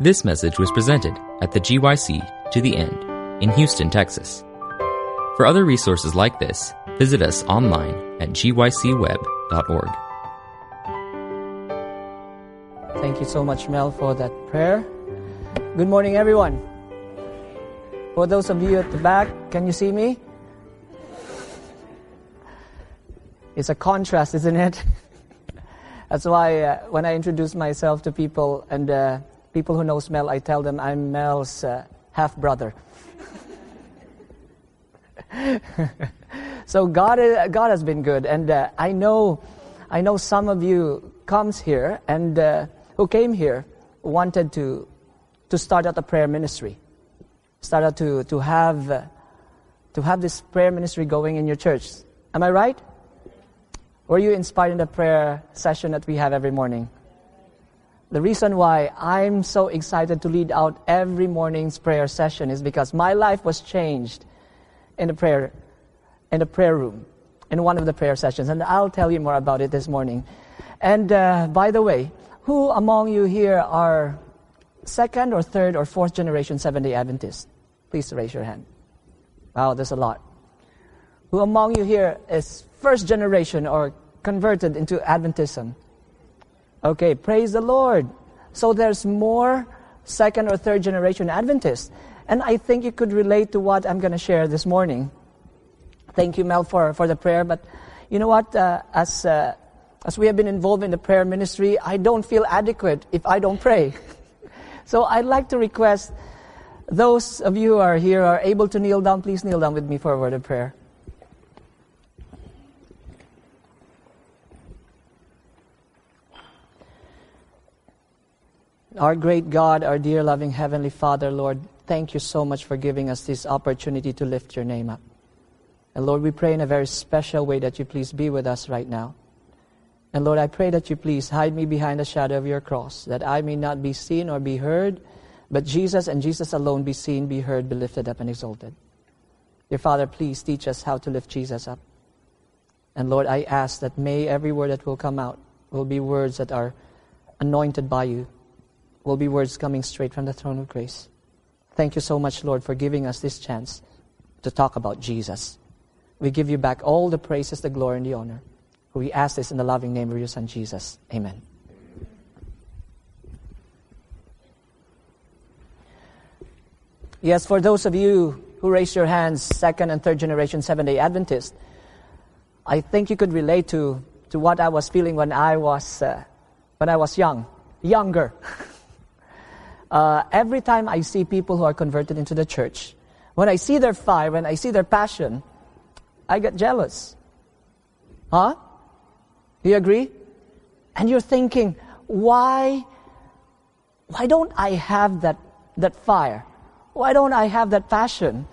This message was presented at the GYC To the End in Houston, Texas. For other resources like this, visit us online at gycweb.org. Thank you so much, Mel, for that prayer. Good morning, everyone. For those of you at the back, can you see me? It's a contrast, isn't it? That's why uh, when I introduce myself to people and uh, people who know Mel, I tell them I'm Mel's uh, half brother. so God, uh, God has been good, and uh, I know, I know some of you comes here and uh, who came here wanted to to start out a prayer ministry, start out to to have to have this prayer ministry going in your church. Am I right? Were you inspired in the prayer session that we have every morning? The reason why I'm so excited to lead out every morning's prayer session is because my life was changed in the prayer in the prayer room in one of the prayer sessions and I'll tell you more about it this morning. And uh, by the way, who among you here are second or third or fourth generation Seventh-day Adventists? Please raise your hand. Wow, there's a lot. Who among you here is first generation or converted into Adventism? Okay, praise the Lord. So there's more second or third generation Adventists. And I think you could relate to what I'm going to share this morning. Thank you, Mel, for, for the prayer. But you know what? Uh, as, uh, as we have been involved in the prayer ministry, I don't feel adequate if I don't pray. so I'd like to request those of you who are here are able to kneel down. Please kneel down with me for a word of prayer. Our great God, our dear loving Heavenly Father, Lord, thank you so much for giving us this opportunity to lift your name up. And Lord, we pray in a very special way that you please be with us right now. And Lord, I pray that you please hide me behind the shadow of your cross, that I may not be seen or be heard, but Jesus and Jesus alone be seen, be heard, be lifted up and exalted. Dear Father, please teach us how to lift Jesus up. And Lord, I ask that may every word that will come out will be words that are anointed by you, will be words coming straight from the throne of grace. Thank you so much, Lord, for giving us this chance to talk about Jesus. We give you back all the praises, the glory, and the honor. We ask this in the loving name of your Son, Jesus. Amen. Yes, for those of you who raise your hands, second and third generation Seventh day Adventist, I think you could relate to, to what I was feeling when I was, uh, when I was young, younger. Uh, every time I see people who are converted into the church, when I see their fire, when I see their passion, I get jealous. Huh? Do you agree? And you're thinking, why, why don't I have that, that fire? Why don't I have that passion?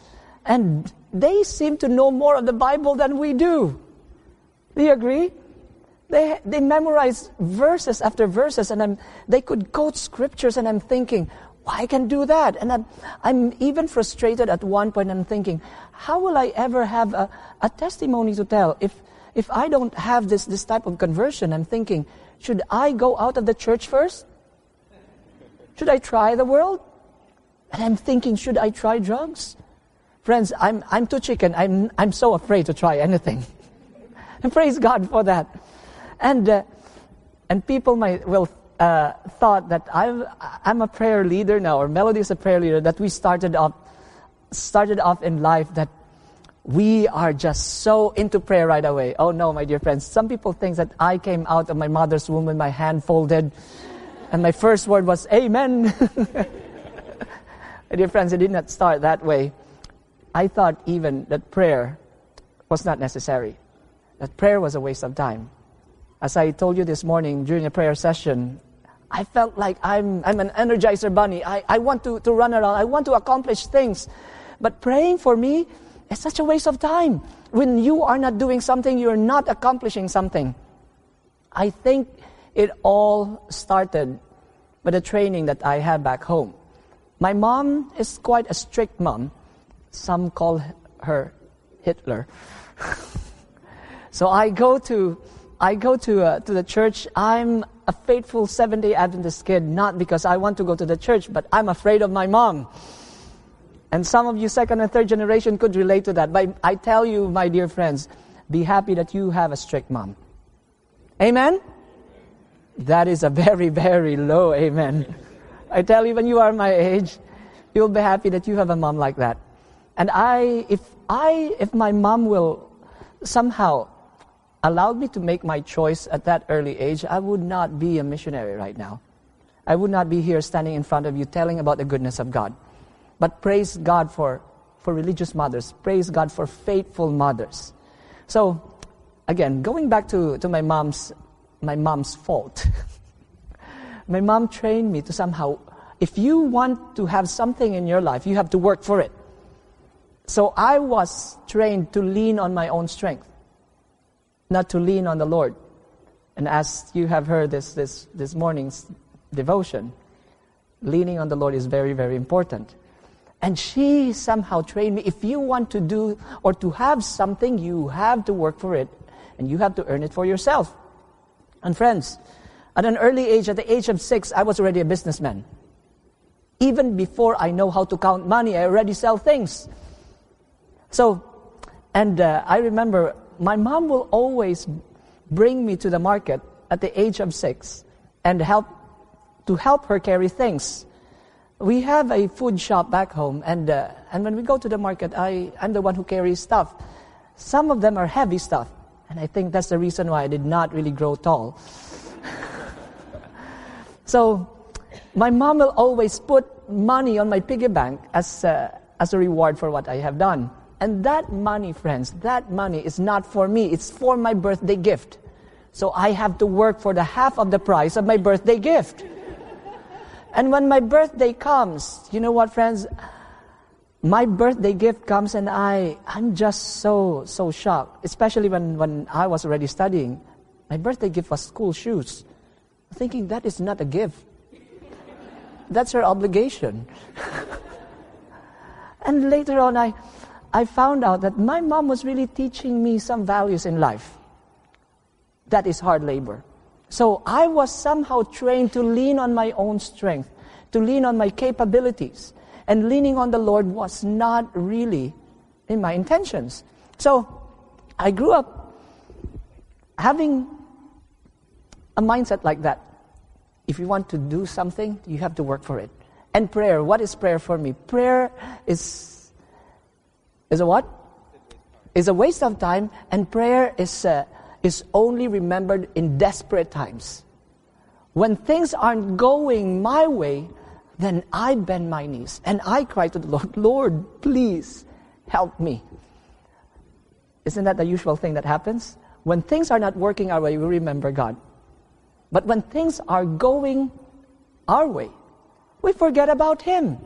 And they seem to know more of the Bible than we do. Do you agree? They, they memorize verses after verses, and I'm, they could quote scriptures, and I'm thinking, why can do that? And I'm, I'm even frustrated at one point. I'm thinking, how will I ever have a, a testimony to tell if, if I don't have this, this type of conversion? I'm thinking, should I go out of the church first? Should I try the world? And I'm thinking, should I try drugs? Friends, I'm, I'm too chicken. I'm, I'm so afraid to try anything. and praise God for that. And, uh, and people might, will uh, thought that I'm, I'm a prayer leader now, or Melody is a prayer leader, that we started off, started off in life that we are just so into prayer right away. Oh no, my dear friends. Some people think that I came out of my mother's womb with my hand folded, and my first word was Amen. my dear friends, it did not start that way. I thought even that prayer was not necessary, that prayer was a waste of time. As I told you this morning during a prayer session, I felt like I'm, I'm an energizer bunny. I, I want to, to run around. I want to accomplish things. But praying for me is such a waste of time. When you are not doing something, you're not accomplishing something. I think it all started with the training that I had back home. My mom is quite a strict mom. Some call her Hitler. so I go to I go to, uh, to the church, I'm a faithful seven day Adventist kid, not because I want to go to the church, but I'm afraid of my mom. And some of you, second and third generation, could relate to that. But I tell you, my dear friends, be happy that you have a strict mom. Amen? That is a very, very low amen. I tell you, when you are my age, you'll be happy that you have a mom like that. And I, if I, if my mom will somehow allowed me to make my choice at that early age, I would not be a missionary right now. I would not be here standing in front of you telling about the goodness of God. But praise God for, for religious mothers. Praise God for faithful mothers. So, again, going back to, to my mom's, my mom's fault. my mom trained me to somehow, if you want to have something in your life, you have to work for it. So I was trained to lean on my own strength not to lean on the Lord. And as you have heard this, this, this morning's devotion, leaning on the Lord is very, very important. And she somehow trained me if you want to do or to have something, you have to work for it and you have to earn it for yourself. And friends, at an early age, at the age of six, I was already a businessman. Even before I know how to count money, I already sell things. So, and uh, I remember my mom will always bring me to the market at the age of six and help to help her carry things. We have a food shop back home, and uh, and when we go to the market, I I'm the one who carries stuff. Some of them are heavy stuff, and I think that's the reason why I did not really grow tall. so, my mom will always put money on my piggy bank as uh, as a reward for what I have done. And that money, friends, that money is not for me, it's for my birthday gift. So I have to work for the half of the price of my birthday gift. and when my birthday comes, you know what, friends? My birthday gift comes and I, I'm just so, so shocked, especially when, when I was already studying. My birthday gift was school shoes. Thinking that is not a gift. That's her obligation. and later on, I, I found out that my mom was really teaching me some values in life. That is hard labor. So I was somehow trained to lean on my own strength, to lean on my capabilities. And leaning on the Lord was not really in my intentions. So I grew up having a mindset like that. If you want to do something, you have to work for it. And prayer, what is prayer for me? Prayer is is a what? Is a waste of time, and prayer is, uh, is only remembered in desperate times. When things aren't going my way, then I bend my knees and I cry to the Lord, Lord, please help me. Isn't that the usual thing that happens? When things are not working our way, we remember God. But when things are going our way, we forget about Him.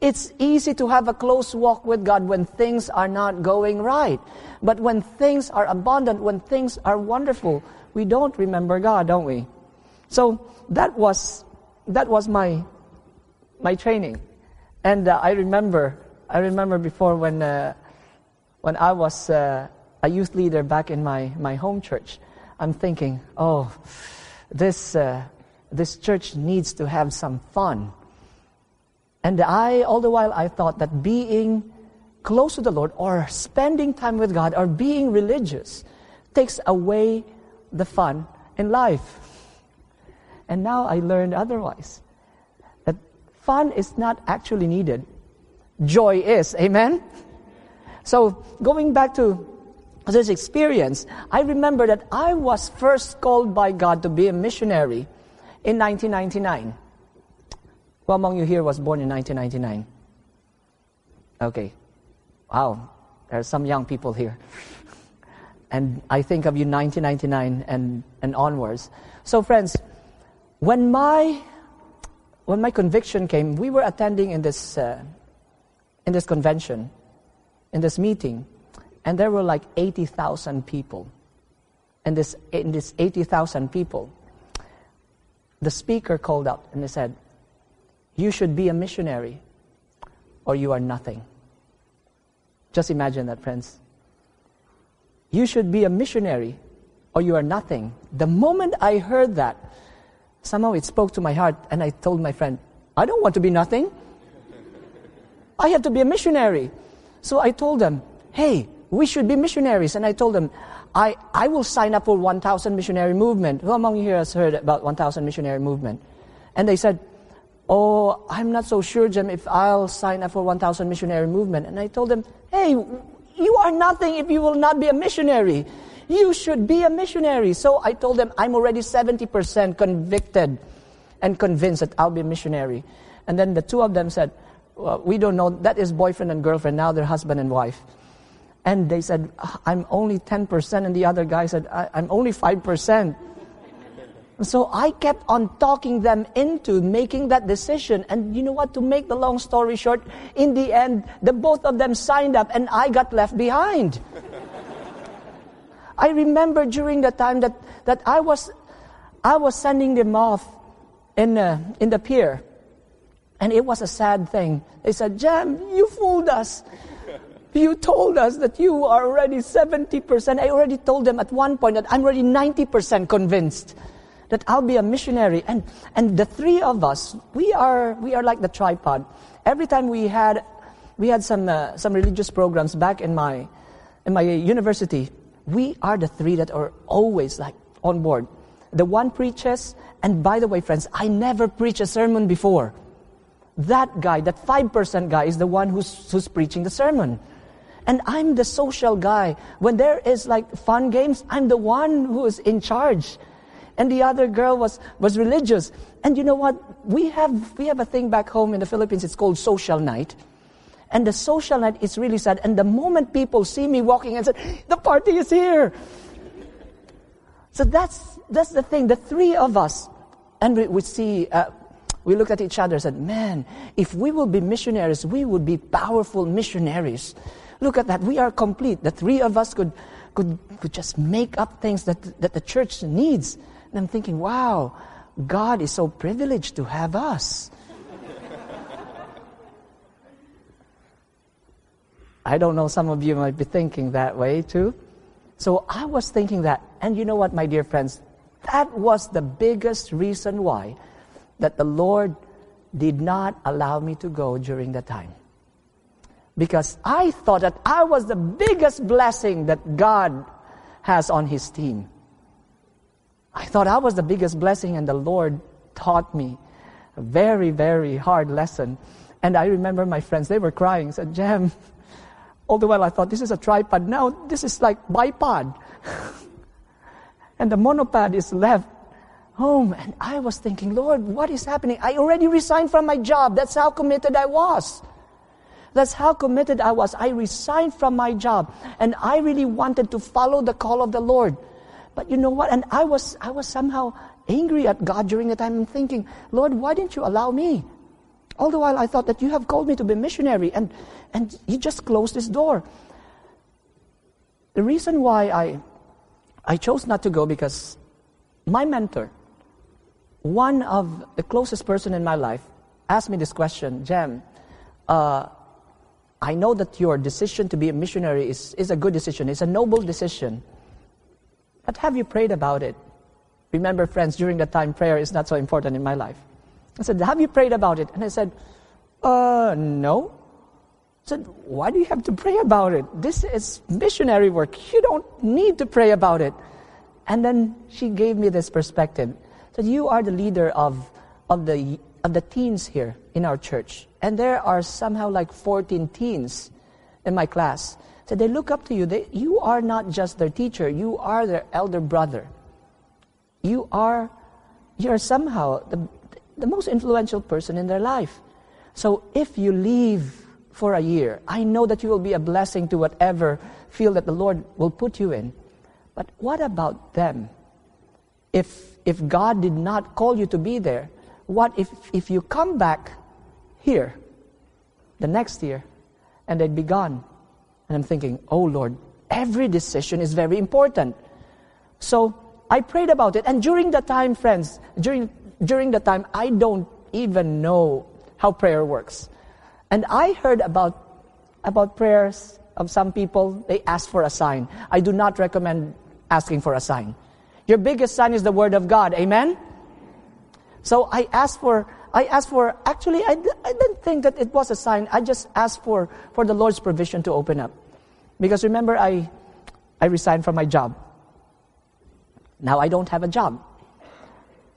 It's easy to have a close walk with God when things are not going right. But when things are abundant, when things are wonderful, we don't remember God, don't we? So that was, that was my, my training. And uh, I remember, I remember before when, uh, when I was uh, a youth leader back in my, my home church, I'm thinking, oh, this, uh, this church needs to have some fun. And I, all the while, I thought that being close to the Lord or spending time with God or being religious takes away the fun in life. And now I learned otherwise. That fun is not actually needed. Joy is. Amen? So, going back to this experience, I remember that I was first called by God to be a missionary in 1999. Who among you here was born in 1999? Okay. Wow. There are some young people here. and I think of you 1999 and, and onwards. So, friends, when my, when my conviction came, we were attending in this, uh, in this convention, in this meeting, and there were like 80,000 people. And this, in this 80,000 people, the speaker called out and he said, you should be a missionary or you are nothing. Just imagine that, friends. You should be a missionary or you are nothing. The moment I heard that, somehow it spoke to my heart, and I told my friend, I don't want to be nothing. I have to be a missionary. So I told them, hey, we should be missionaries. And I told them, I, I will sign up for 1,000 missionary movement. Who among you here has heard about 1,000 missionary movement? And they said, oh, I'm not so sure, Gem, if I'll sign up for 1,000 missionary movement. And I told them, hey, you are nothing if you will not be a missionary. You should be a missionary. So I told them, I'm already 70% convicted and convinced that I'll be a missionary. And then the two of them said, well, we don't know. That is boyfriend and girlfriend. Now they're husband and wife. And they said, I'm only 10%. And the other guy said, I'm only 5%. So I kept on talking them into making that decision. And you know what? To make the long story short, in the end, the both of them signed up and I got left behind. I remember during the time that, that I was, I was sending them off in, uh, in the pier. And it was a sad thing. They said, Gem, you fooled us. You told us that you are already 70%. I already told them at one point that I'm already 90% convinced that I'll be a missionary. And, and the three of us, we are, we are like the tripod. Every time we had, we had some, uh, some religious programs back in my, in my university, we are the three that are always like on board. The one preaches, and by the way, friends, I never preached a sermon before. That guy, that 5% guy, is the one who's, who's preaching the sermon. And I'm the social guy. When there is like fun games, I'm the one who is in charge. And the other girl was, was religious. And you know what? We have, we have a thing back home in the Philippines, it's called social night. And the social night is really sad. And the moment people see me walking and say, the party is here. So that's, that's the thing. The three of us, and we, we see, uh, we look at each other and said, man, if we will be missionaries, we would be powerful missionaries. Look at that. We are complete. The three of us could, could, could just make up things that, that the church needs. And I'm thinking, wow, God is so privileged to have us. I don't know, some of you might be thinking that way too. So I was thinking that. And you know what, my dear friends? That was the biggest reason why that the Lord did not allow me to go during the time. Because I thought that I was the biggest blessing that God has on His team. I thought I was the biggest blessing, and the Lord taught me a very, very hard lesson. And I remember my friends, they were crying, said, Gem, all the while I thought this is a tripod. Now this is like bipod. and the monopod is left home. And I was thinking, Lord, what is happening? I already resigned from my job. That's how committed I was. That's how committed I was. I resigned from my job. And I really wanted to follow the call of the Lord. But you know what? And I was, I was somehow angry at God during the time and thinking, Lord, why didn't you allow me? All the while I thought that you have called me to be missionary and, and you just closed this door. The reason why I, I chose not to go because my mentor, one of the closest person in my life, asked me this question, Gem, uh, I know that your decision to be a missionary is, is a good decision. It's a noble decision. But have you prayed about it? Remember, friends, during that time, prayer is not so important in my life. I said, Have you prayed about it? And I said, Uh, no. I said, Why do you have to pray about it? This is missionary work. You don't need to pray about it. And then she gave me this perspective. Said, You are the leader of, of, the, of the teens here in our church. And there are somehow like 14 teens in my class. So they look up to you. They, you are not just their teacher, you are their elder brother. You are, you are somehow the, the most influential person in their life. So if you leave for a year, I know that you will be a blessing to whatever field that the Lord will put you in. But what about them? If, if God did not call you to be there, what if, if you come back here the next year and they'd be gone? And I'm thinking, oh Lord, every decision is very important. So I prayed about it. And during the time, friends, during during the time, I don't even know how prayer works. And I heard about, about prayers of some people, they ask for a sign. I do not recommend asking for a sign. Your biggest sign is the Word of God. Amen? So I asked for, I asked for, actually, I, I didn't think that it was a sign. I just asked for, for the Lord's provision to open up. Because remember, I, I resigned from my job. Now I don't have a job.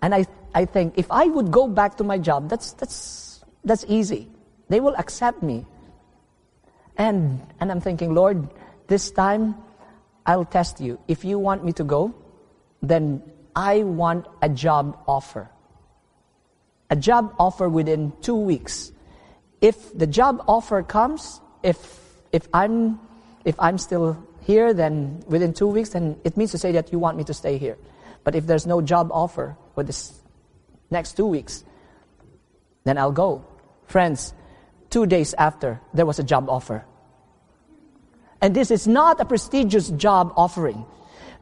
And I, I think if I would go back to my job, that's, that's, that's easy. They will accept me. And, and I'm thinking, Lord, this time I'll test you. If you want me to go, then I want a job offer. A job offer within two weeks. If the job offer comes, if, if, I'm, if I'm still here, then within two weeks, then it means to say that you want me to stay here. But if there's no job offer for this next two weeks, then I'll go. Friends, two days after, there was a job offer. And this is not a prestigious job offering.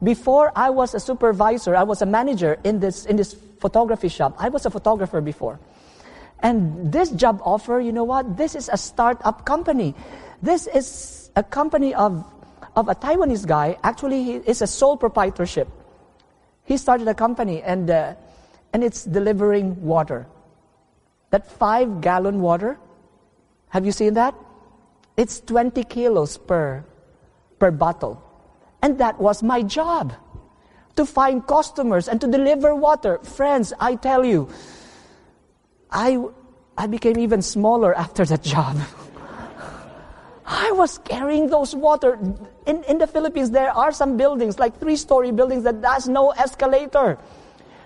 Before I was a supervisor, I was a manager in this, in this photography shop. I was a photographer before. And this job offer, you know what? This is a startup company. This is a company of, of a Taiwanese guy. Actually, he is a sole proprietorship. He started a company and, uh, and it's delivering water. That five gallon water, have you seen that? It's 20 kilos per, per bottle. And that was my job to find customers and to deliver water. Friends, I tell you, I, I became even smaller after that job. I was carrying those water. In, in the Philippines, there are some buildings, like three story buildings, that has no escalator,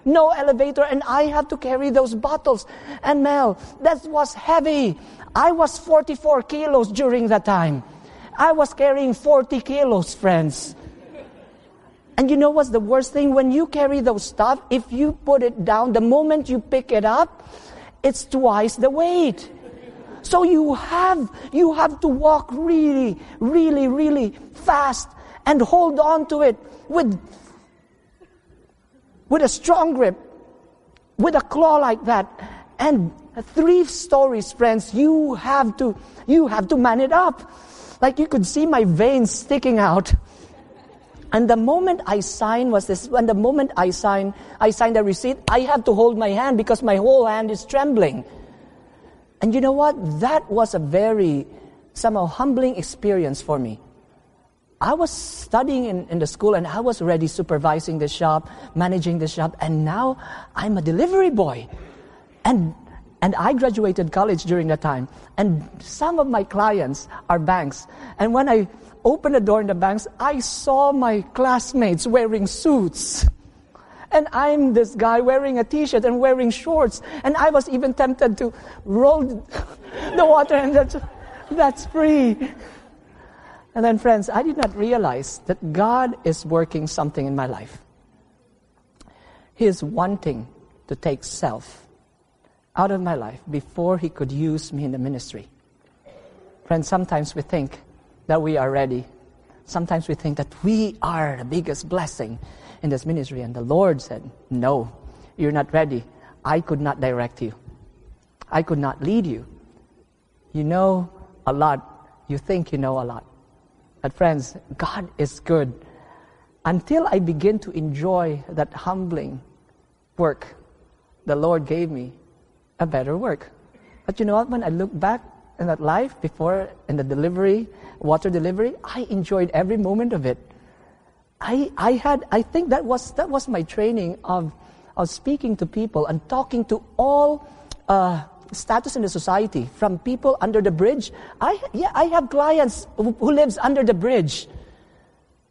no elevator, and I had to carry those bottles. And Mel, that was heavy. I was 44 kilos during that time. I was carrying 40 kilos, friends. And you know what's the worst thing? When you carry those stuff, if you put it down, the moment you pick it up, it's twice the weight. So you have, you have to walk really, really, really fast and hold on to it with, with a strong grip, with a claw like that. And three stories, friends, you have to, you have to man it up. Like you could see my veins sticking out. And the moment I sign was this, when the moment I sign, I sign the receipt, I have to hold my hand because my whole hand is trembling. And you know what? That was a very, somehow humbling experience for me. I was studying in, in the school and I was already supervising the shop, managing the shop, and now I'm a delivery boy. And, and I graduated college during that time. And some of my clients are banks. And when I opened the door in the banks, I saw my classmates wearing suits. And I'm this guy wearing a t-shirt and wearing shorts. And I was even tempted to roll the water and that's, that's free. And then friends, I did not realize that God is working something in my life. He is wanting to take self out of my life before he could use me in the ministry. Friends, sometimes we think that we are ready. Sometimes we think that we are the biggest blessing in this ministry. And the Lord said, No, you're not ready. I could not direct you, I could not lead you. You know a lot, you think you know a lot. But, friends, God is good. Until I begin to enjoy that humbling work, the Lord gave me a better work. But you know what? When I look back in that life before in the delivery, water delivery, I enjoyed every moment of it. I, I had, I think that was, that was my training of, of speaking to people and talking to all uh, status in the society, from people under the bridge. I, yeah, I have clients who, who lives under the bridge.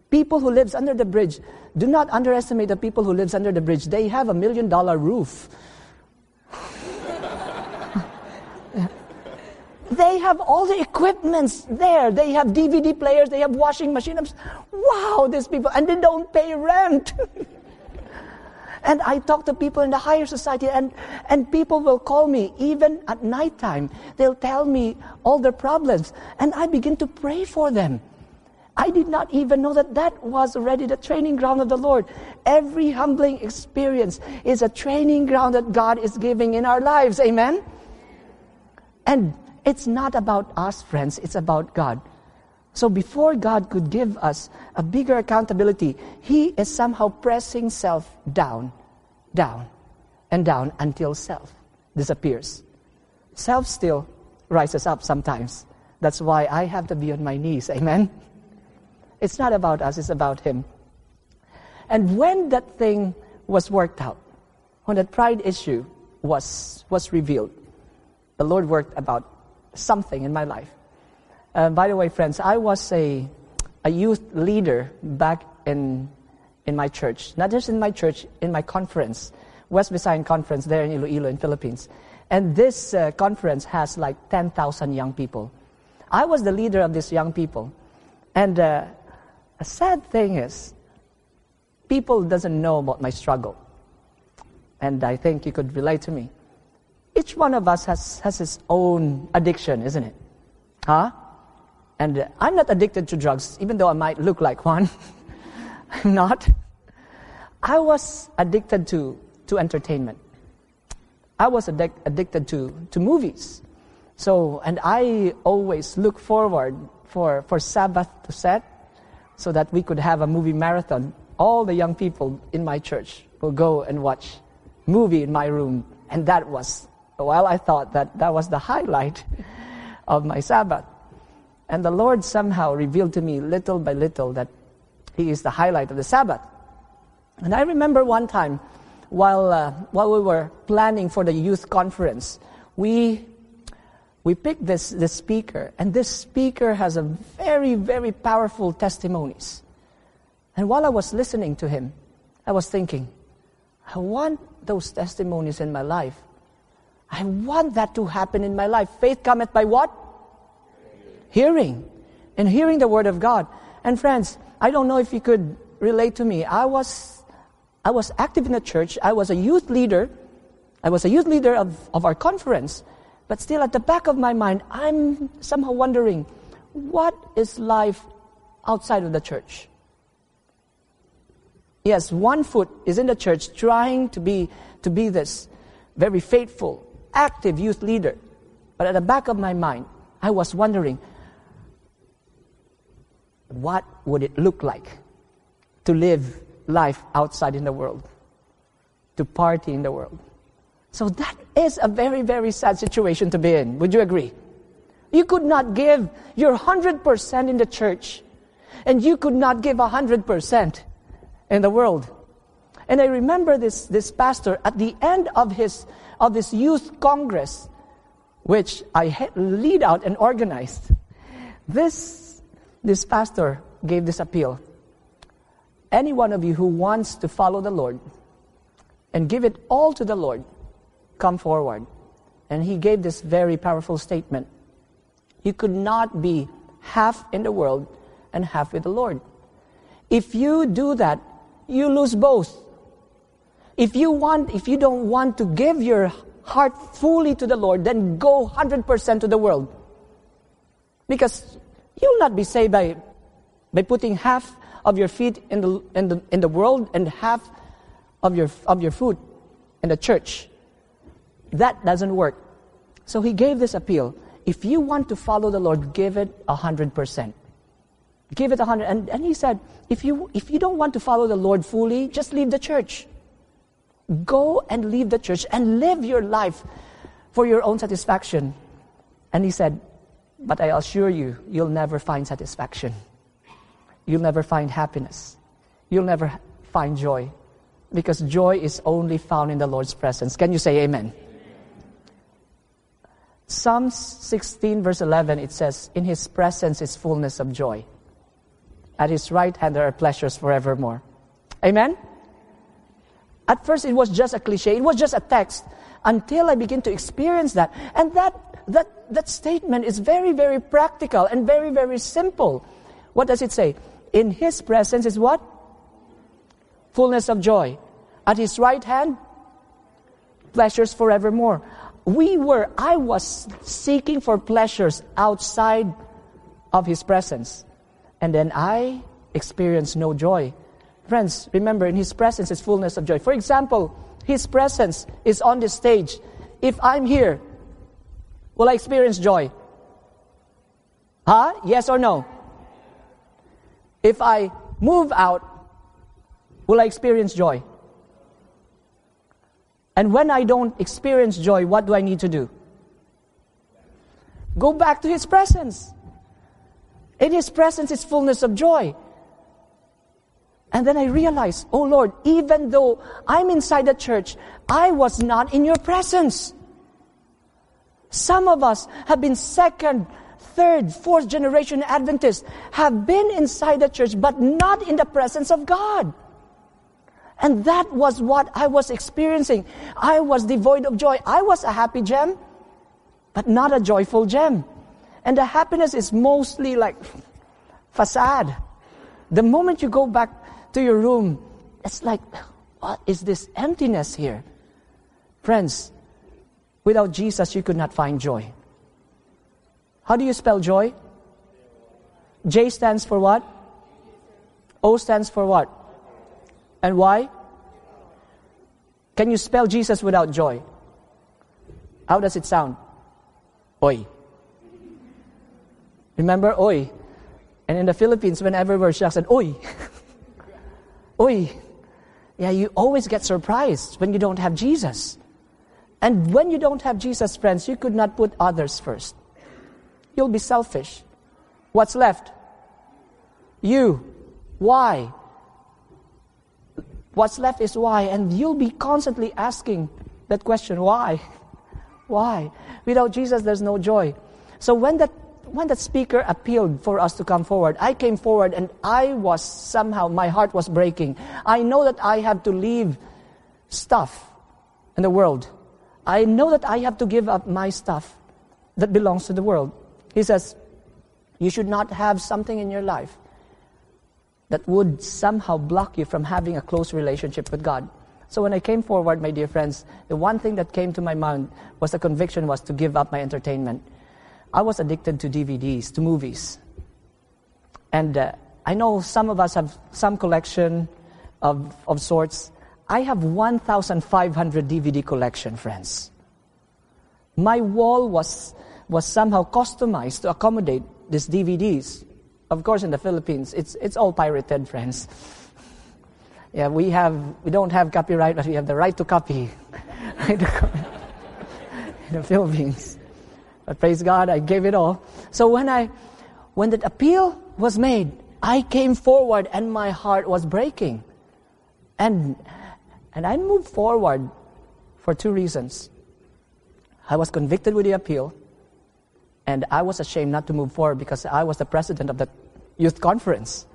People who lives under the bridge. Do not underestimate the people who lives under the bridge. They have a million dollar roof. They have all the equipments there. They have DVD players, they have washing machines. Wow, these people, and they don't pay rent. and I talk to people in the higher society, and, and people will call me even at nighttime. They'll tell me all their problems, and I begin to pray for them. I did not even know that that was already the training ground of the Lord. Every humbling experience is a training ground that God is giving in our lives. Amen? And it's not about us, friends, it's about God. So before God could give us a bigger accountability, He is somehow pressing self down, down, and down until self disappears. Self still rises up sometimes. That's why I have to be on my knees. Amen? It's not about us, it's about Him. And when that thing was worked out, when that pride issue was, was revealed, the Lord worked about something in my life. Uh, by the way, friends, I was a, a youth leader back in, in my church. Not just in my church, in my conference, West Visayan Conference there in Iloilo in Philippines. And this uh, conference has like 10,000 young people. I was the leader of these young people. And uh, a sad thing is, people doesn't know about my struggle. And I think you could relate to me. Each one of us has, has his own addiction, isn't it? Huh? And I'm not addicted to drugs, even though I might look like one. I'm not. I was addicted to, to entertainment. I was addic- addicted to, to movies. So, and I always look forward for, for Sabbath to set so that we could have a movie marathon. All the young people in my church will go and watch movie in my room. And that was, well, I thought that that was the highlight of my Sabbath. And the Lord somehow revealed to me little by little that He is the highlight of the Sabbath. And I remember one time while, uh, while we were planning for the youth conference, we, we picked this, this speaker, and this speaker has a very, very powerful testimonies. And while I was listening to him, I was thinking, I want those testimonies in my life. I want that to happen in my life. Faith cometh by what? Hearing. And hearing the word of God. And friends, I don't know if you could relate to me. I was I was active in the church. I was a youth leader. I was a youth leader of, of our conference. But still, at the back of my mind, I'm somehow wondering what is life outside of the church? Yes, one foot is in the church trying to be, to be this very faithful, active youth leader. But at the back of my mind, I was wondering what would it look like to live life outside in the world, to party in the world. So that is a very, very sad situation to be in. Would you agree? You could not give your 100% in the church, and you could not give 100% in the world. And I remember this, this pastor at the end of his, of this youth congress, which I lead out and organized. This, this pastor gave this appeal any one of you who wants to follow the Lord and give it all to the Lord, come forward. And he gave this very powerful statement. You could not be half in the world and half with the Lord. If you do that, you lose both. If you want, if you don't want to give your heart fully to the Lord, then go 100% to the world. Because you'll not be saved by, by putting half of your feet in the, in the, in the world and half of your, of your foot in the church. That doesn't work. So he gave this appeal. If you want to follow the Lord, give it a hundred percent. Give it a hundred. And, and he said, if you, if you don't want to follow the Lord fully, just leave the church. Go and leave the church and live your life for your own satisfaction. And he said, but I assure you, you'll never find satisfaction you'll never find happiness. You'll never find joy. Because joy is only found in the Lord's presence. Can you say amen? Psalms 16, verse 11, it says, In his presence is fullness of joy. At his right hand there are pleasures forevermore. Amen? At first, it was just a cliche, it was just a text until I begin to experience that. And that, that, that statement is very, very practical and very, very simple. What does it say? In His presence is what? Fullness of joy. At His right hand, pleasures forevermore. We were, I was seeking for pleasures outside of His presence. And then I experienced no joy. Friends, remember, in His presence is fullness of joy. For example, His presence is on the stage. If I'm here, will I experience joy? Huh? Yes or no? If I move out, will I experience joy? And when I don't experience joy, what do I need to do? Go back to His presence. In His presence is fullness of joy. And then I realized, oh Lord, even though I'm inside the church, I was not in your presence. Some of us have been second, third, fourth generation Adventists, have been inside the church, but not in the presence of God. And that was what I was experiencing. I was devoid of joy. I was a happy gem, but not a joyful gem. And the happiness is mostly like facade. The moment you go back to your room, it's like, what is this emptiness here? Friends, without Jesus, you could not find joy. How do you spell joy? J stands for what? O stands for what? And why? Can you spell Jesus without joy? How does it sound? Oi. Remember oi? And in the Philippines, whenever we're shocked, said oi. oi. Yeah, you always get surprised when you don't have Jesus. And when you don't have Jesus, friends, you could not put others first. You'll be selfish. What's left? You. Why? What's left is why. And you'll be constantly asking that question why? Why? Without Jesus, there's no joy. So when that when that speaker appealed for us to come forward, I came forward and I was somehow, my heart was breaking. I know that I have to leave stuff in the world. I know that I have to give up my stuff that belongs to the world. He says, you should not have something in your life that would somehow block you from having a close relationship with God. So when I came forward, my dear friends, the one thing that came to my mind was the conviction was to give up my entertainment. I was addicted to DVDs, to movies. And uh, I know some of us have some collection of, of sorts. I have 1,500 DVD collection, friends. My wall was, was somehow customized to accommodate these DVDs. Of course, in the Philippines, it's, it's all pirated, friends. Yeah, we have, we don't have copyright, but we have the right to copy. in the Philippines. But praise God, I gave it all. So when I, when that appeal was made, I came forward and my heart was breaking. And, and I moved forward for two reasons. I was convicted with the appeal, and I was ashamed not to move forward because I was the president of the youth conference.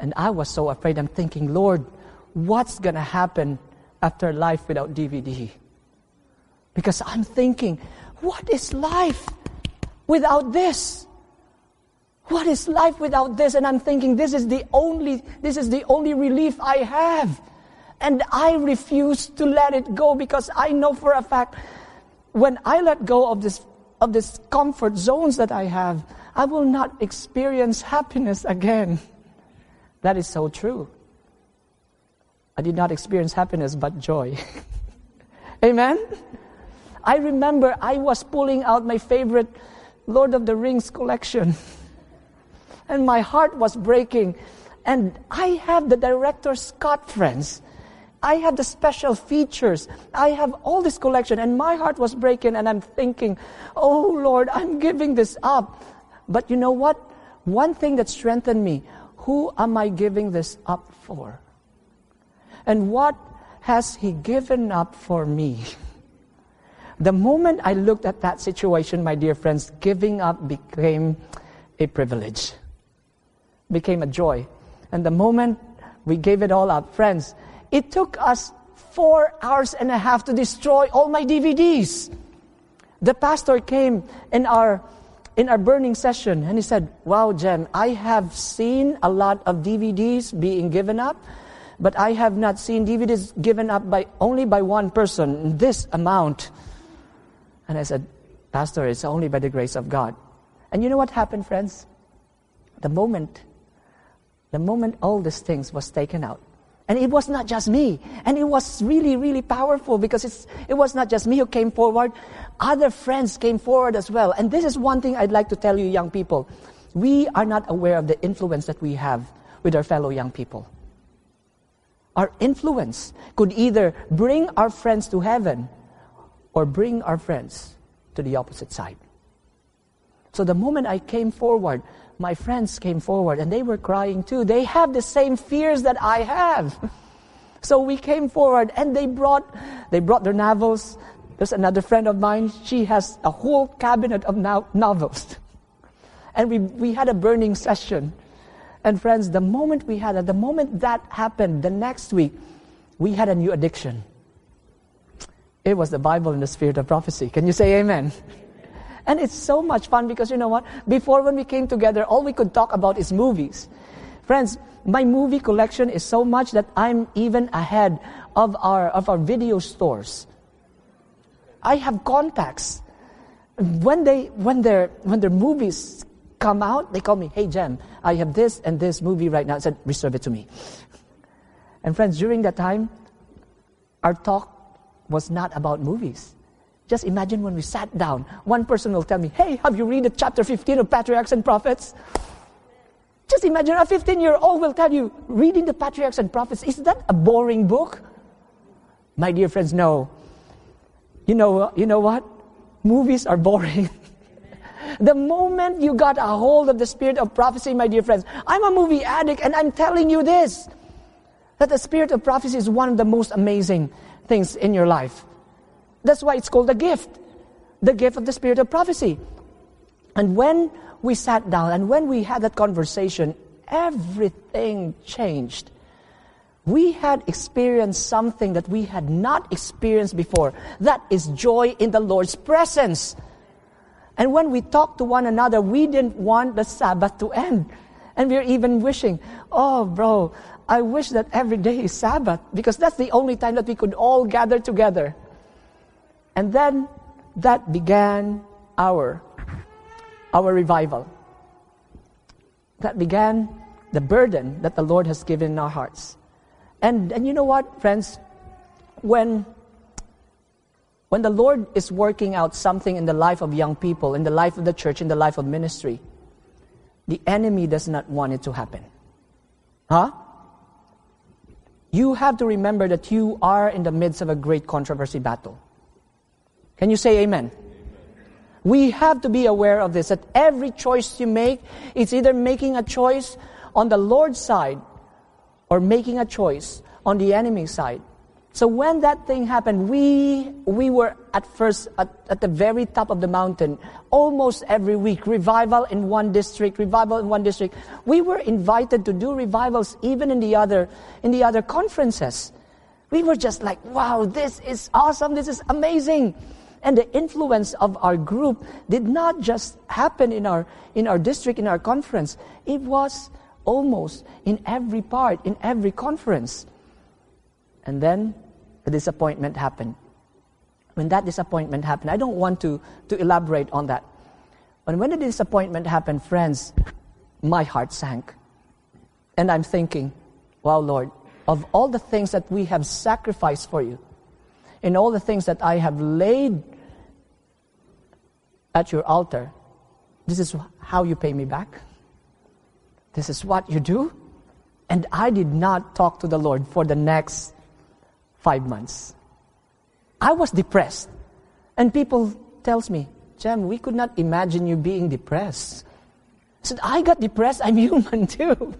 And I was so afraid. I'm thinking, Lord, what's going to happen after life without DVD? Because I'm thinking, what is life without this? What is life without this? And I'm thinking, this is the only, this is the only relief I have. And I refuse to let it go because I know for a fact when I let go of this of this comfort zones that I have, I will not experience happiness again. That is so true. I did not experience happiness but joy. Amen? I remember I was pulling out my favorite Lord of the Rings collection. and my heart was breaking. And I have the director's cut, friends. I have the special features. I have all this collection, and my heart was breaking, and I'm thinking, oh Lord, I'm giving this up. But you know what? One thing that strengthened me who am I giving this up for? And what has He given up for me? The moment I looked at that situation, my dear friends, giving up became a privilege, became a joy. And the moment we gave it all up, friends, it took us four hours and a half to destroy all my DVDs. The pastor came in our in our burning session and he said, Wow, Gem, I have seen a lot of DVDs being given up, but I have not seen DVDs given up by only by one person, this amount. And I said, Pastor, it's only by the grace of God. And you know what happened, friends? The moment, the moment all these things was taken out, and it was not just me. And it was really, really powerful because it's, it was not just me who came forward. Other friends came forward as well. And this is one thing I'd like to tell you, young people. We are not aware of the influence that we have with our fellow young people. our influence could either bring our friends to heaven or bring our friends to the opposite side. So the moment I came forward, my friends came forward and they were crying too. They have the same fears that I have. So we came forward and they brought, they brought their novels. There's another friend of mine. She has a whole cabinet of no- novels. And we, we had a burning session. And friends, the moment we had it, the moment that happened, the next week, we had a new addiction. It was the Bible in the spirit of prophecy. Can you say amen? And it's so much fun because you know what? Before when we came together, all we could talk about is movies. Friends, my movie collection is so much that I'm even ahead of our, of our video stores. I have contacts. When they, when their, when their movies come out, they call me, hey Gem, I have this and this movie right now. I said, reserve it to me. And friends, during that time, our talk was not about movies. Just imagine when we sat down, one person will tell me, Hey, have you read the chapter 15 of Patriarchs and Prophets? Just imagine a 15 year old will tell you, reading the Patriarchs and Prophets, is that a boring book? My dear friends, no. You know, you know what? Movies are boring. the moment you got a hold of the spirit of prophecy, my dear friends, I'm a movie addict and I'm telling you this that the spirit of prophecy is one of the most amazing things in your life. That's why it's called a gift the gift of the spirit of prophecy. And when we sat down and when we had that conversation, everything changed. We had experienced something that we had not experienced before. That is joy in the Lord's presence. And when we talked to one another, we didn't want the Sabbath to end. And we are even wishing, oh, bro, I wish that every day is Sabbath because that's the only time that we could all gather together. And then that began our, our revival. That began the burden that the Lord has given in our hearts. And, and you know what, friends? When, when the Lord is working out something in the life of young people, in the life of the church, in the life of ministry, the enemy does not want it to happen. Huh? You have to remember that you are in the midst of a great controversy battle. Can you say amen? amen? We have to be aware of this, that every choice you make, it's either making a choice on the Lord's side or making a choice on the enemy's side. So when that thing happened, we, we were at first at, at the very top of the mountain, almost every week, revival in one district, revival in one district. We were invited to do revivals even in the other, in the other conferences. We were just like, wow, this is awesome, this is amazing. And the influence of our group did not just happen in our, in our district, in our conference. It was almost in every part, in every conference. And then the disappointment happened. When that disappointment happened, I don't want to, to elaborate on that. But when the disappointment happened, friends, my heart sank. And I'm thinking, wow, Lord, of all the things that we have sacrificed for you, and all the things that I have laid at your altar, this is how you pay me back? This is what you do? And I did not talk to the Lord for the next five months. I was depressed. And people tells me, Gem, we could not imagine you being depressed. I said, I got depressed. I'm human too.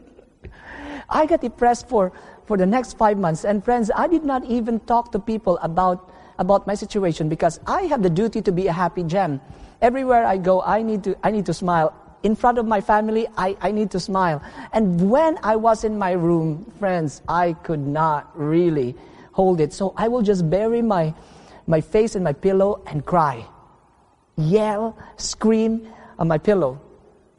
I got depressed for, for the next five months. And friends, I did not even talk to people about, about my situation because I have the duty to be a happy Gem. Everywhere I go, I need to, I need to smile. In front of my family, I, I need to smile. And when I was in my room, friends, I could not really hold it. So I will just bury my, my face in my pillow and cry, yell, scream on my pillow.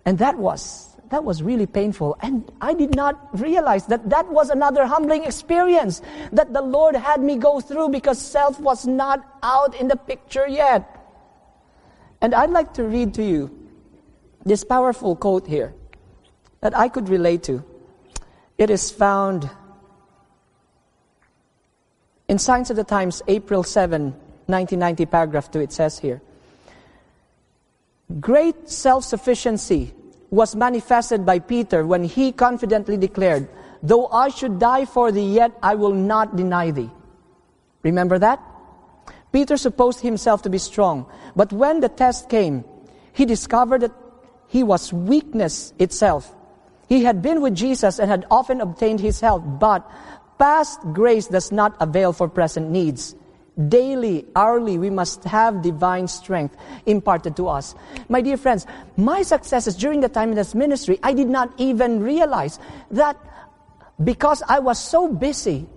And that was, that was really painful. And I did not realize that that was another humbling experience that the Lord had me go through because self was not out in the picture yet. And I'd like to read to you this powerful quote here that I could relate to. It is found in Signs of the Times, April 7, 1990, paragraph 2, it says here Great self sufficiency was manifested by Peter when he confidently declared, Though I should die for thee, yet I will not deny thee. Remember that? Peter supposed himself to be strong, but when the test came, he discovered that he was weakness itself. He had been with Jesus and had often obtained his help, but past grace does not avail for present needs. Daily, hourly, we must have divine strength imparted to us. My dear friends, my successes during the time in this ministry, I did not even realize that because I was so busy,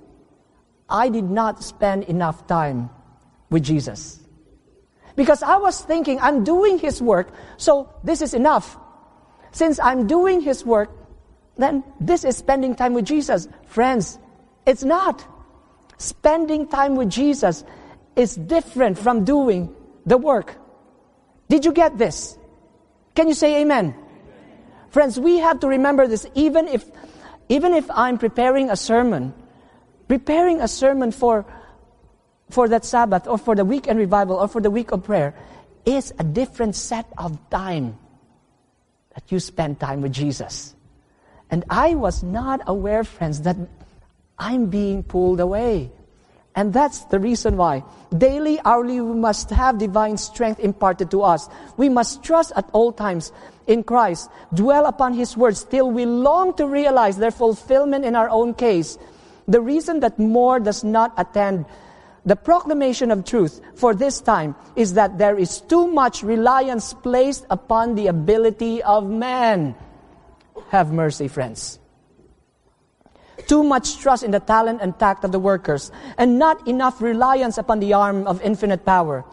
I did not spend enough time with Jesus. Because I was thinking, I'm doing His work, so this is enough. Since I'm doing His work, then this is spending time with Jesus. Friends, it's not. Spending time with Jesus is different from doing the work. Did you get this? Can you say amen? amen? Friends, we have to remember this even if even if I'm preparing a sermon, preparing a sermon for for that Sabbath or for the weekend revival or for the week of prayer is a different set of time that you spend time with Jesus. And I was not aware, friends, that I'm being pulled away. And that's the reason why. Daily, hourly, we must have divine strength imparted to us. We must trust at all times in Christ, dwell upon His words till we long to realize their fulfillment in our own case. The reason that more does not attend the proclamation of truth for this time is that there is too much reliance placed upon the ability of man. Have mercy, friends. Too much trust in the talent and tact of the workers, and not enough reliance upon the arm of infinite power.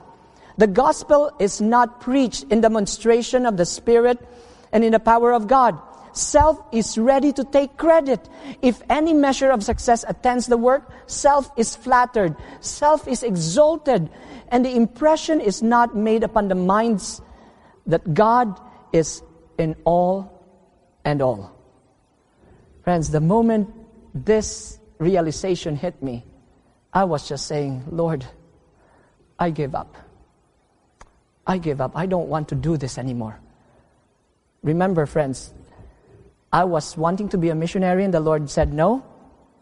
The gospel is not preached in demonstration of the Spirit and in the power of God. Self is ready to take credit. If any measure of success attends the work, self is flattered, self is exalted, and the impression is not made upon the minds that God is in all and all. Friends, the moment this realization hit me, I was just saying, Lord, I give up. I give up. I don't want to do this anymore. Remember, friends, I was wanting to be a missionary, and the Lord said no.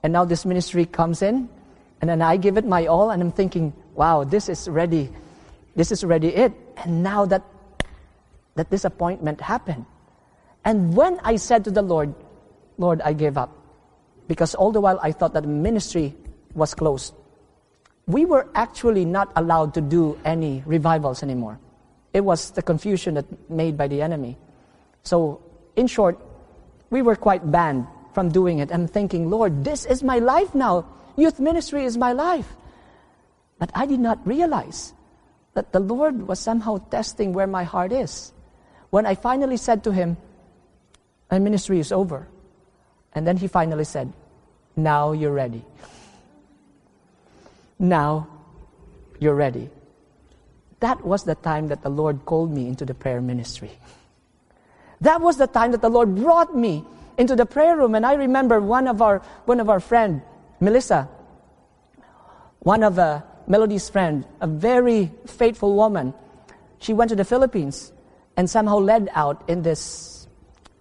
And now this ministry comes in, and then I give it my all, and I'm thinking, wow, this is ready. This is already it. And now that that disappointment happened. And when I said to the Lord, Lord, I give up. Because all the while I thought that ministry was closed. We were actually not allowed to do any revivals anymore. It was the confusion that made by the enemy. So, in short, we were quite banned from doing it. I'm thinking, Lord, this is my life now. Youth ministry is my life. But I did not realize that the Lord was somehow testing where my heart is. When I finally said to him, My ministry is over. And then he finally said, Now you're ready. Now you're ready. That was the time that the Lord called me into the prayer ministry. That was the time that the Lord brought me into the prayer room. And I remember one of our, one of our friend, Melissa, one of uh, Melody's friend, a very faithful woman. She went to the Philippines and somehow led out in this,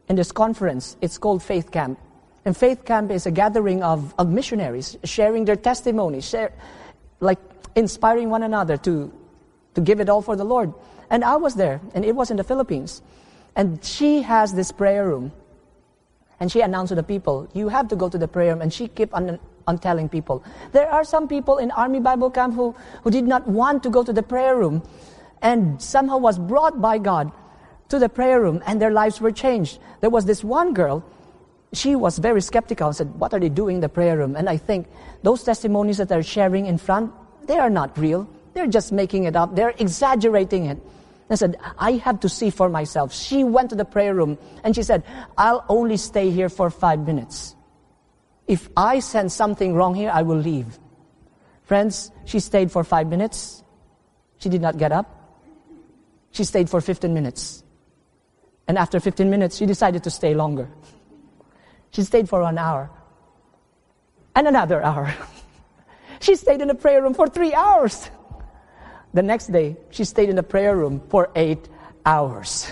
in this conference. It's called Faith Camp. And Faith Camp is a gathering of, of missionaries sharing their testimonies, share, like inspiring one another to, to give it all for the Lord. And I was there, and it was in the Philippines. And she has this prayer room. And she announced to the people, you have to go to the prayer room. And she kept on, on telling people. There are some people in Army Bible Camp who, who did not want to go to the prayer room and somehow was brought by God to the prayer room and their lives were changed. There was this one girl, she was very skeptical and said, What are they doing in the prayer room? And I think those testimonies that they're sharing in front, they are not real. They're just making it up. They're exaggerating it. I said, I have to see for myself. She went to the prayer room and she said, I'll only stay here for five minutes. If I sense something wrong here, I will leave. Friends, she stayed for five minutes. She did not get up. She stayed for 15 minutes. And after 15 minutes, she decided to stay longer. She stayed for an hour. And another hour. she stayed in the prayer room for three hours. The next day, she stayed in the prayer room for eight hours.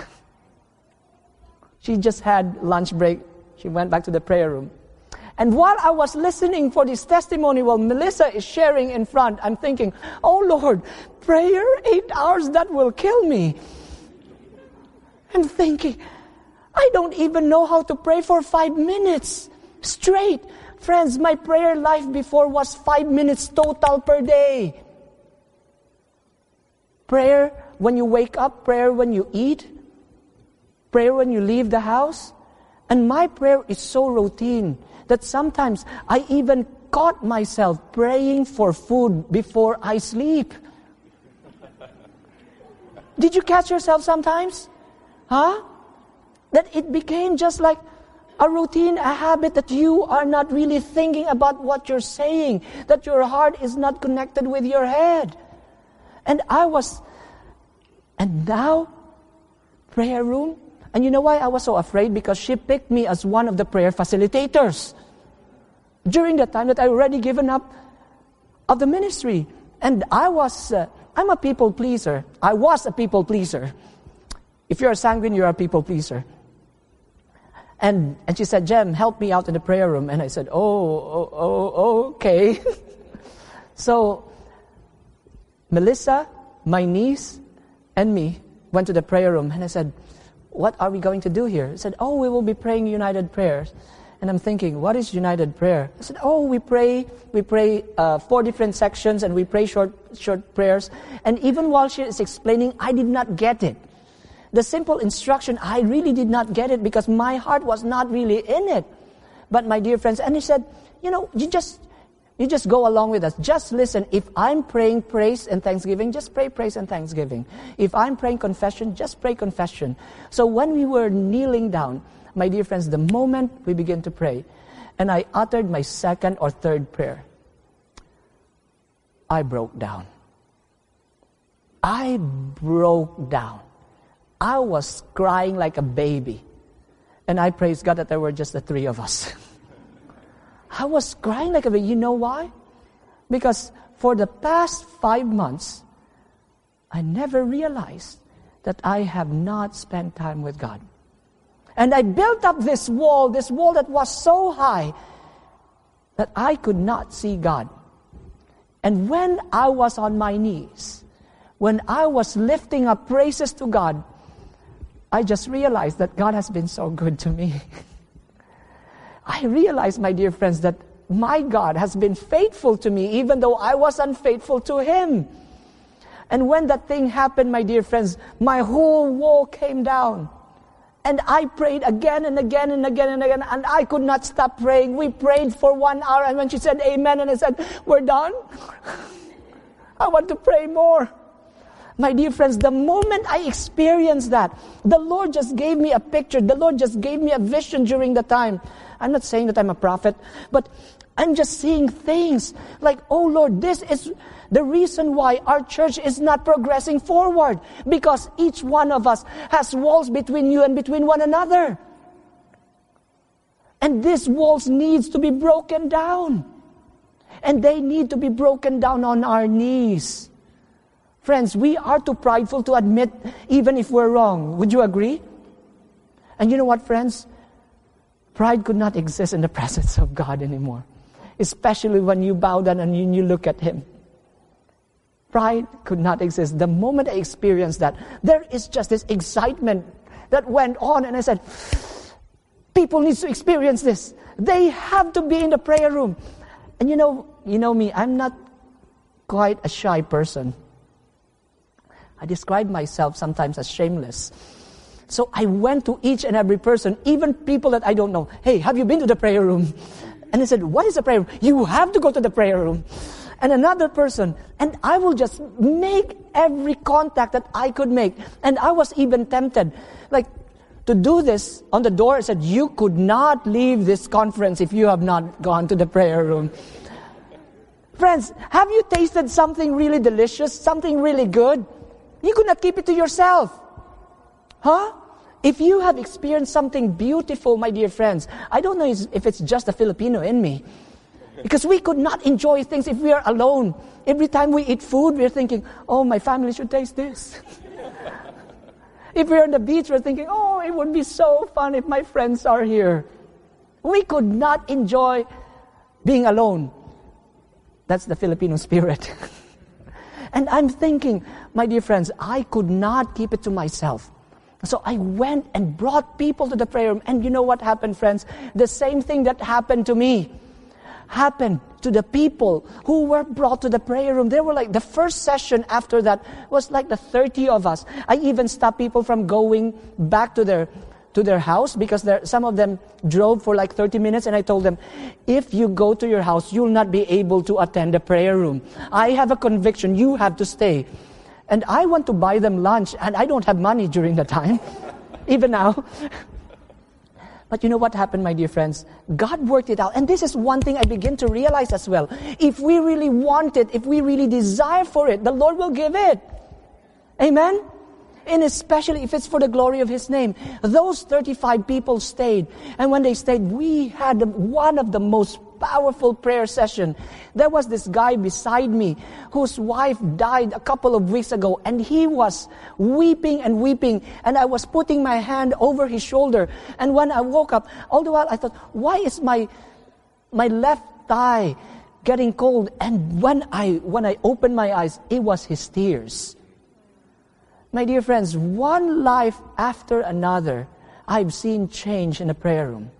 She just had lunch break. She went back to the prayer room. And while I was listening for this testimony while Melissa is sharing in front, I'm thinking, oh Lord, prayer eight hours, that will kill me. I'm thinking, I don't even know how to pray for five minutes straight. Friends, my prayer life before was five minutes total per day. Prayer when you wake up, prayer when you eat, prayer when you leave the house. And my prayer is so routine that sometimes I even caught myself praying for food before I sleep. Did you catch yourself sometimes? Huh? That it became just like a routine, a habit that you are not really thinking about what you're saying, that your heart is not connected with your head. And I was, and now, prayer room. And you know why I was so afraid? Because she picked me as one of the prayer facilitators during the time that I already given up of the ministry. And I was, uh, I'm a people pleaser. I was a people pleaser. If you're a sanguine, you're a people pleaser. And, and she said, Gem, help me out in the prayer room. And I said, oh, oh, oh okay. so, Melissa, my niece, and me went to the prayer room. And I said, what are we going to do here? He said, oh, we will be praying united prayers. And I'm thinking, what is united prayer? I said, oh, we pray, we pray uh, four different sections and we pray short, short prayers. And even while she is explaining, I did not get it the simple instruction, I really did not get it because my heart was not really in it. But my dear friends, and he said, you know, you just, you just go along with us. Just listen. If I'm praying praise and thanksgiving, just pray praise and thanksgiving. If I'm praying confession, just pray confession. So when we were kneeling down, my dear friends, the moment we begin to pray, and I uttered my second or third prayer, I broke down. I broke down. I was crying like a baby. And I praise God that there were just the three of us. I was crying like a baby. You know why? Because for the past five months, I never realized that I have not spent time with God. And I built up this wall, this wall that was so high that I could not see God. And when I was on my knees, when I was lifting up praises to God, I just realized that God has been so good to me. I realized, my dear friends, that my God has been faithful to me even though I was unfaithful to Him. And when that thing happened, my dear friends, my whole wall came down. And I prayed again and again and again and again, and I could not stop praying. We prayed for one hour, and when she said amen, and I said, We're done. I want to pray more. My dear friends, the moment I experienced that, the Lord just gave me a picture. The Lord just gave me a vision during the time. I'm not saying that I'm a prophet, but I'm just seeing things like, oh Lord, this is the reason why our church is not progressing forward. Because each one of us has walls between you and between one another. And these walls needs to be broken down. And they need to be broken down on our knees. Friends, we are too prideful to admit even if we're wrong. Would you agree? And you know what, friends? Pride could not exist in the presence of God anymore. Especially when you bow down and you, look at Him. Pride could not exist. The moment I experienced that, there is just this excitement that went on, and I said, people need to experience this. They have to be in the prayer room. And you know, you know me, I'm not quite a shy person. I describe myself sometimes as shameless. So I went to each and every person, even people that I don't know. Hey, have you been to the prayer room? And they said, What is the prayer room? You have to go to the prayer room. And another person, and I will just make every contact that I could make. And I was even tempted, like, to do this on the door. I said, You could not leave this conference if you have not gone to the prayer room. Friends, have you tasted something really delicious, something really good? You could not keep it to yourself. Huh? If you have experienced something beautiful, my dear friends, I don't know if it's just a Filipino in me. Because we could not enjoy things if we are alone. Every time we eat food, we're thinking, oh, my family should taste this. if we're on the beach, we're thinking, oh, it would be so fun if my friends are here. We could not enjoy being alone. That's the Filipino spirit. and I'm thinking, my dear friends, I could not keep it to myself. So I went and brought people to the prayer room. And you know what happened, friends? The same thing that happened to me happened to the people who were brought to the prayer room. They were like, the first session after that was like the 30 of us. I even stopped people from going back to their to their house because there, some of them drove for like 30 minutes and I told them, if you go to your house, you'll not be able to attend the prayer room. I have a conviction, you have to stay. And I want to buy them lunch and I don't have money during the time, even now. But you know what happened, my dear friends? God worked it out. And this is one thing I begin to realize as well. If we really want it, if we really desire for it, the Lord will give it. Amen? And especially if it's for the glory of His name. Those 35 people stayed. And when they stayed, we had one of the most powerful prayer session. There was this guy beside me whose wife died a couple of weeks ago and he was weeping and weeping and I was putting my hand over his shoulder. And when I woke up, all the while I thought, why is my, my left thigh getting cold? And when I, when I opened my eyes, it was his tears. My dear friends, one life after another, I've seen change in the prayer room.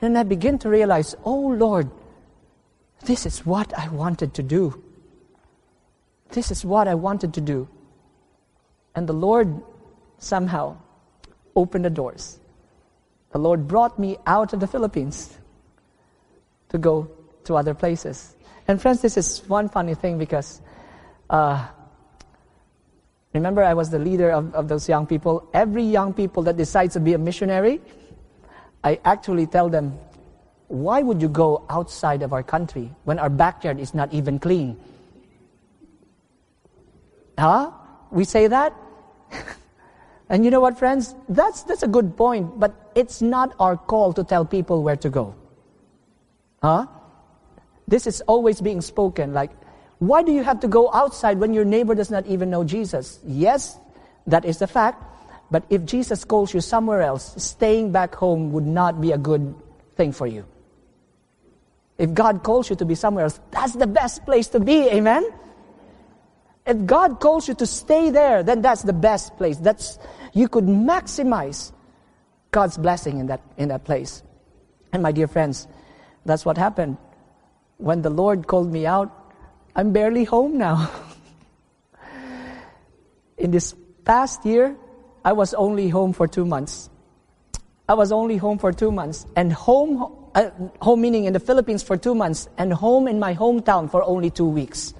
And I begin to realize, oh Lord, this is what I wanted to do. This is what I wanted to do. And the Lord somehow opened the doors. The Lord brought me out of the Philippines to go to other places. And friends, this is one funny thing because uh, Remember, I was the leader of, of those young people. Every young people that decides to be a missionary, I actually tell them, why would you go outside of our country when our backyard is not even clean? Huh? We say that? and you know what, friends? That's, that's a good point, but it's not our call to tell people where to go. Huh? This is always being spoken like, why do you have to go outside when your neighbor does not even know Jesus? Yes, that is the fact. But if Jesus calls you somewhere else, staying back home would not be a good thing for you. If God calls you to be somewhere else, that's the best place to be. Amen? If God calls you to stay there, then that's the best place. That's, you could maximize God's blessing in that, in that place. And my dear friends, that's what happened. When the Lord called me out, I'm barely home now. In this past year, I was only home for two months. I was only home for two months. And home, uh, home meaning in the Philippines for two months, and home in my hometown for only two weeks.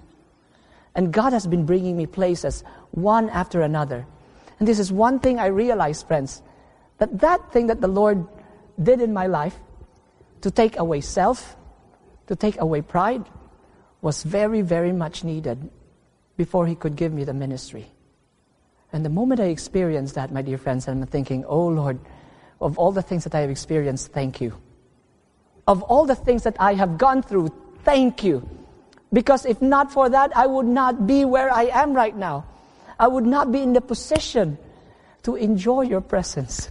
And God has been bringing me places one after another. And this is one thing I realized, friends, that that thing that the Lord did in my life to take away self, to take away pride, was very, very much needed before he could give me the ministry. And the moment I experienced that, my dear friends, I'm thinking, oh Lord, of all the things that I have experienced, thank you. Of all the things that I have gone through, thank you. Because if not for that, I would not be where I am right now. I would not be in the position to enjoy your presence.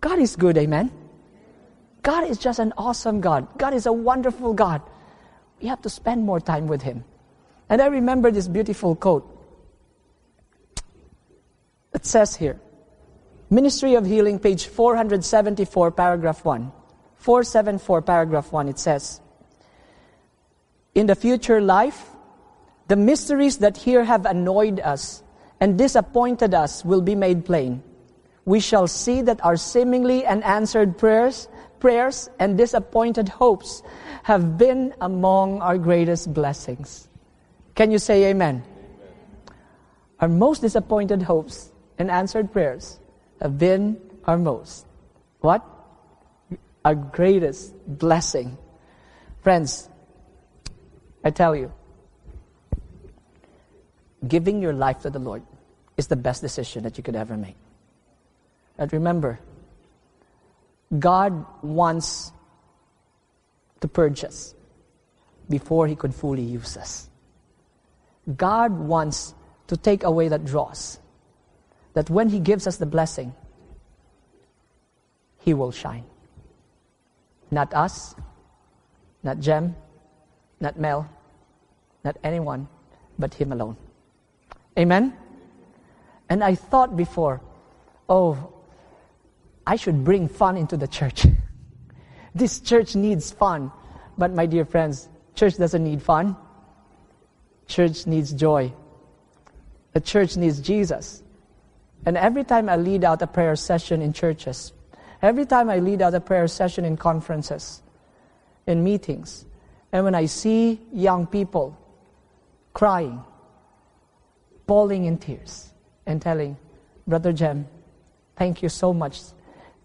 God is good, amen? God is just an awesome God. God is a wonderful God we have to spend more time with Him. And I remember this beautiful quote. It says here Ministry of Healing, page 474, paragraph 1. 474, paragraph 1, it says In the future life, the mysteries that here have annoyed us and disappointed us will be made plain. We shall see that our seemingly unanswered prayers, prayers and disappointed hopes have been among our greatest blessings. Can you say amen? amen? Our most disappointed hopes and answered prayers have been our most. What? Our greatest blessing. Friends, I tell you, giving your life to the Lord is the best decision that you could ever make. And remember, God wants to purge us before He could fully use us. God wants to take away that dross, that when He gives us the blessing, He will shine. Not us, not Gem, not Mel, not anyone, but Him alone. Amen? And I thought before, oh, I should bring fun into the church. this church needs fun. But my dear friends, church doesn't need fun. Church needs joy. The church needs Jesus. And every time I lead out a prayer session in churches, every time I lead out a prayer session in conferences, in meetings, and when I see young people crying, bawling in tears, and telling, Brother Gem, thank you so much.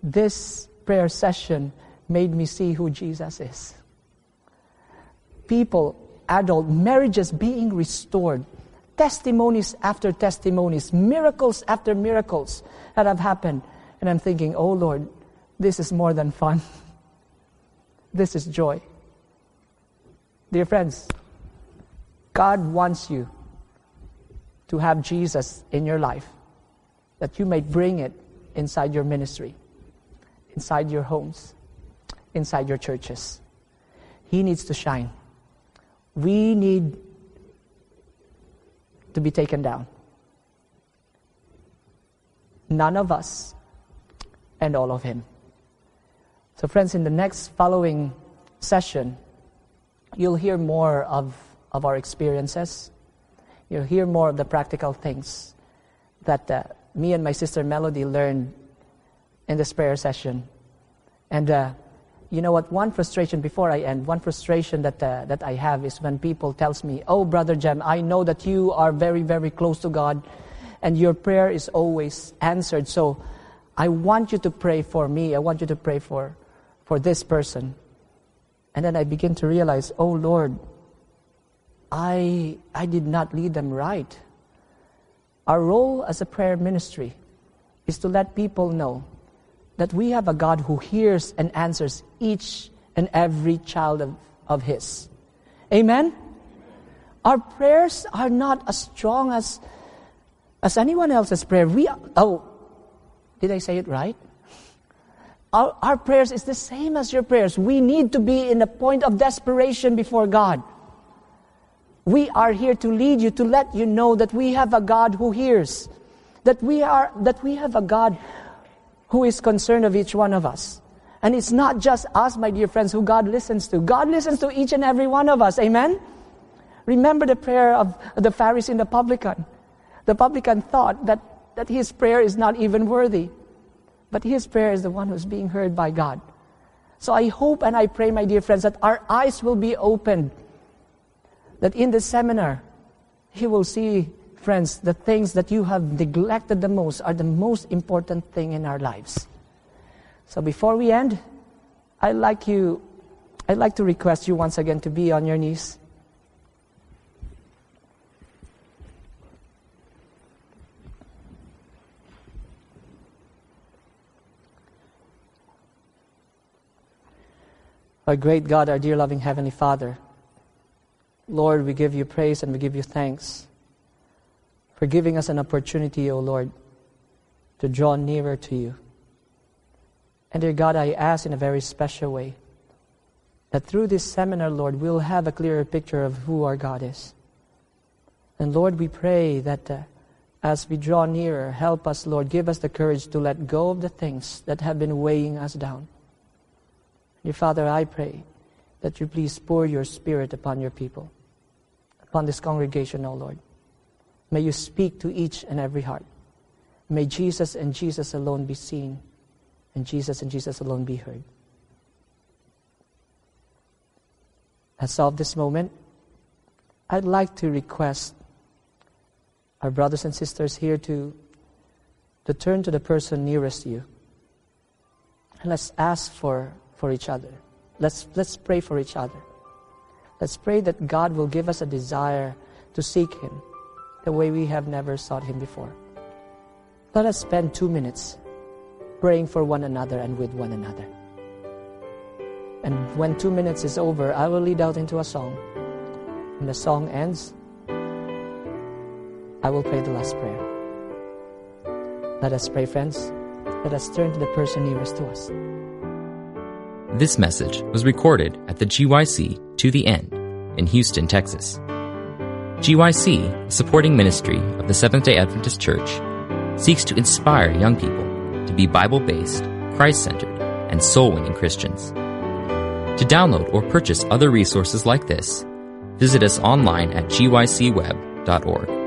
This prayer session made me see who Jesus is. People, adult marriages being restored, testimonies after testimonies, miracles after miracles that have happened. And I'm thinking, oh Lord, this is more than fun. this is joy. Dear friends, God wants you to have Jesus in your life, that you may bring it inside your ministry, inside your homes, inside your churches. He needs to shine. We need to be taken down. None of us and all of Him. So, friends, in the next following session, you'll hear more of, of our experiences. You'll hear more of the practical things that uh, me and my sister Melody learned in this prayer session. And uh, you know what? One frustration before I end, one frustration that uh, that I have is when people tells me, "Oh, brother Gem, I know that you are very, very close to God, and your prayer is always answered. So, I want you to pray for me. I want you to pray for for this person." And then I begin to realize, "Oh Lord, I I did not lead them right." Our role as a prayer ministry is to let people know that we have a God who hears and answers each and every child of, of His. Amen? Our prayers are not as strong as, as anyone else's prayer. We, oh, did I say it right? Our, our prayers is the same as your prayers. We need to be in a point of desperation before God. We are here to lead you, to let you know that we have a God who hears. That we are, that we have a God who is concerned of each one of us. And it's not just us, my dear friends, who God listens to. God listens to each and every one of us. Amen? Remember the prayer of the Pharisee and the publican. The publican thought that, that his prayer is not even worthy. But his prayer is the one who's being heard by God. So I hope and I pray, my dear friends, that our eyes will be opened. That in the seminar, he will see Friends, the things that you have neglected the most are the most important thing in our lives. So before we end, I'd like you, I'd like to request you once again to be on your knees. Our great God, our dear loving Heavenly Father, Lord, we give you praise and we give you thanks for giving us an opportunity, O Lord, to draw nearer to you. And dear God, I ask in a very special way that through this seminar, Lord, we'll have a clearer picture of who our God is. And Lord, we pray that uh, as we draw nearer, help us, Lord, give us the courage to let go of the things that have been weighing us down. Dear Father, I pray that you please pour your Spirit upon your people, upon this congregation, O Lord. May you speak to each and every heart. May Jesus and Jesus alone be seen, and Jesus and Jesus alone be heard. As of this moment, I'd like to request our brothers and sisters here to, to turn to the person nearest you. And let's ask for, for each other. Let's, let's pray for each other. Let's pray that God will give us a desire to seek Him the way we have never sought Him before. Let us spend two minutes praying for one another and with one another. And when two minutes is over, I will lead out into a song. When the song ends, I will pray the last prayer. Let us pray, friends. Let us turn to the person nearest to us. This message was recorded at the GYC To the End in Houston, Texas. GYC, supporting ministry of the Seventh day Adventist Church, seeks to inspire young people to be Bible based, Christ centered, and soul winning Christians. To download or purchase other resources like this, visit us online at gycweb.org.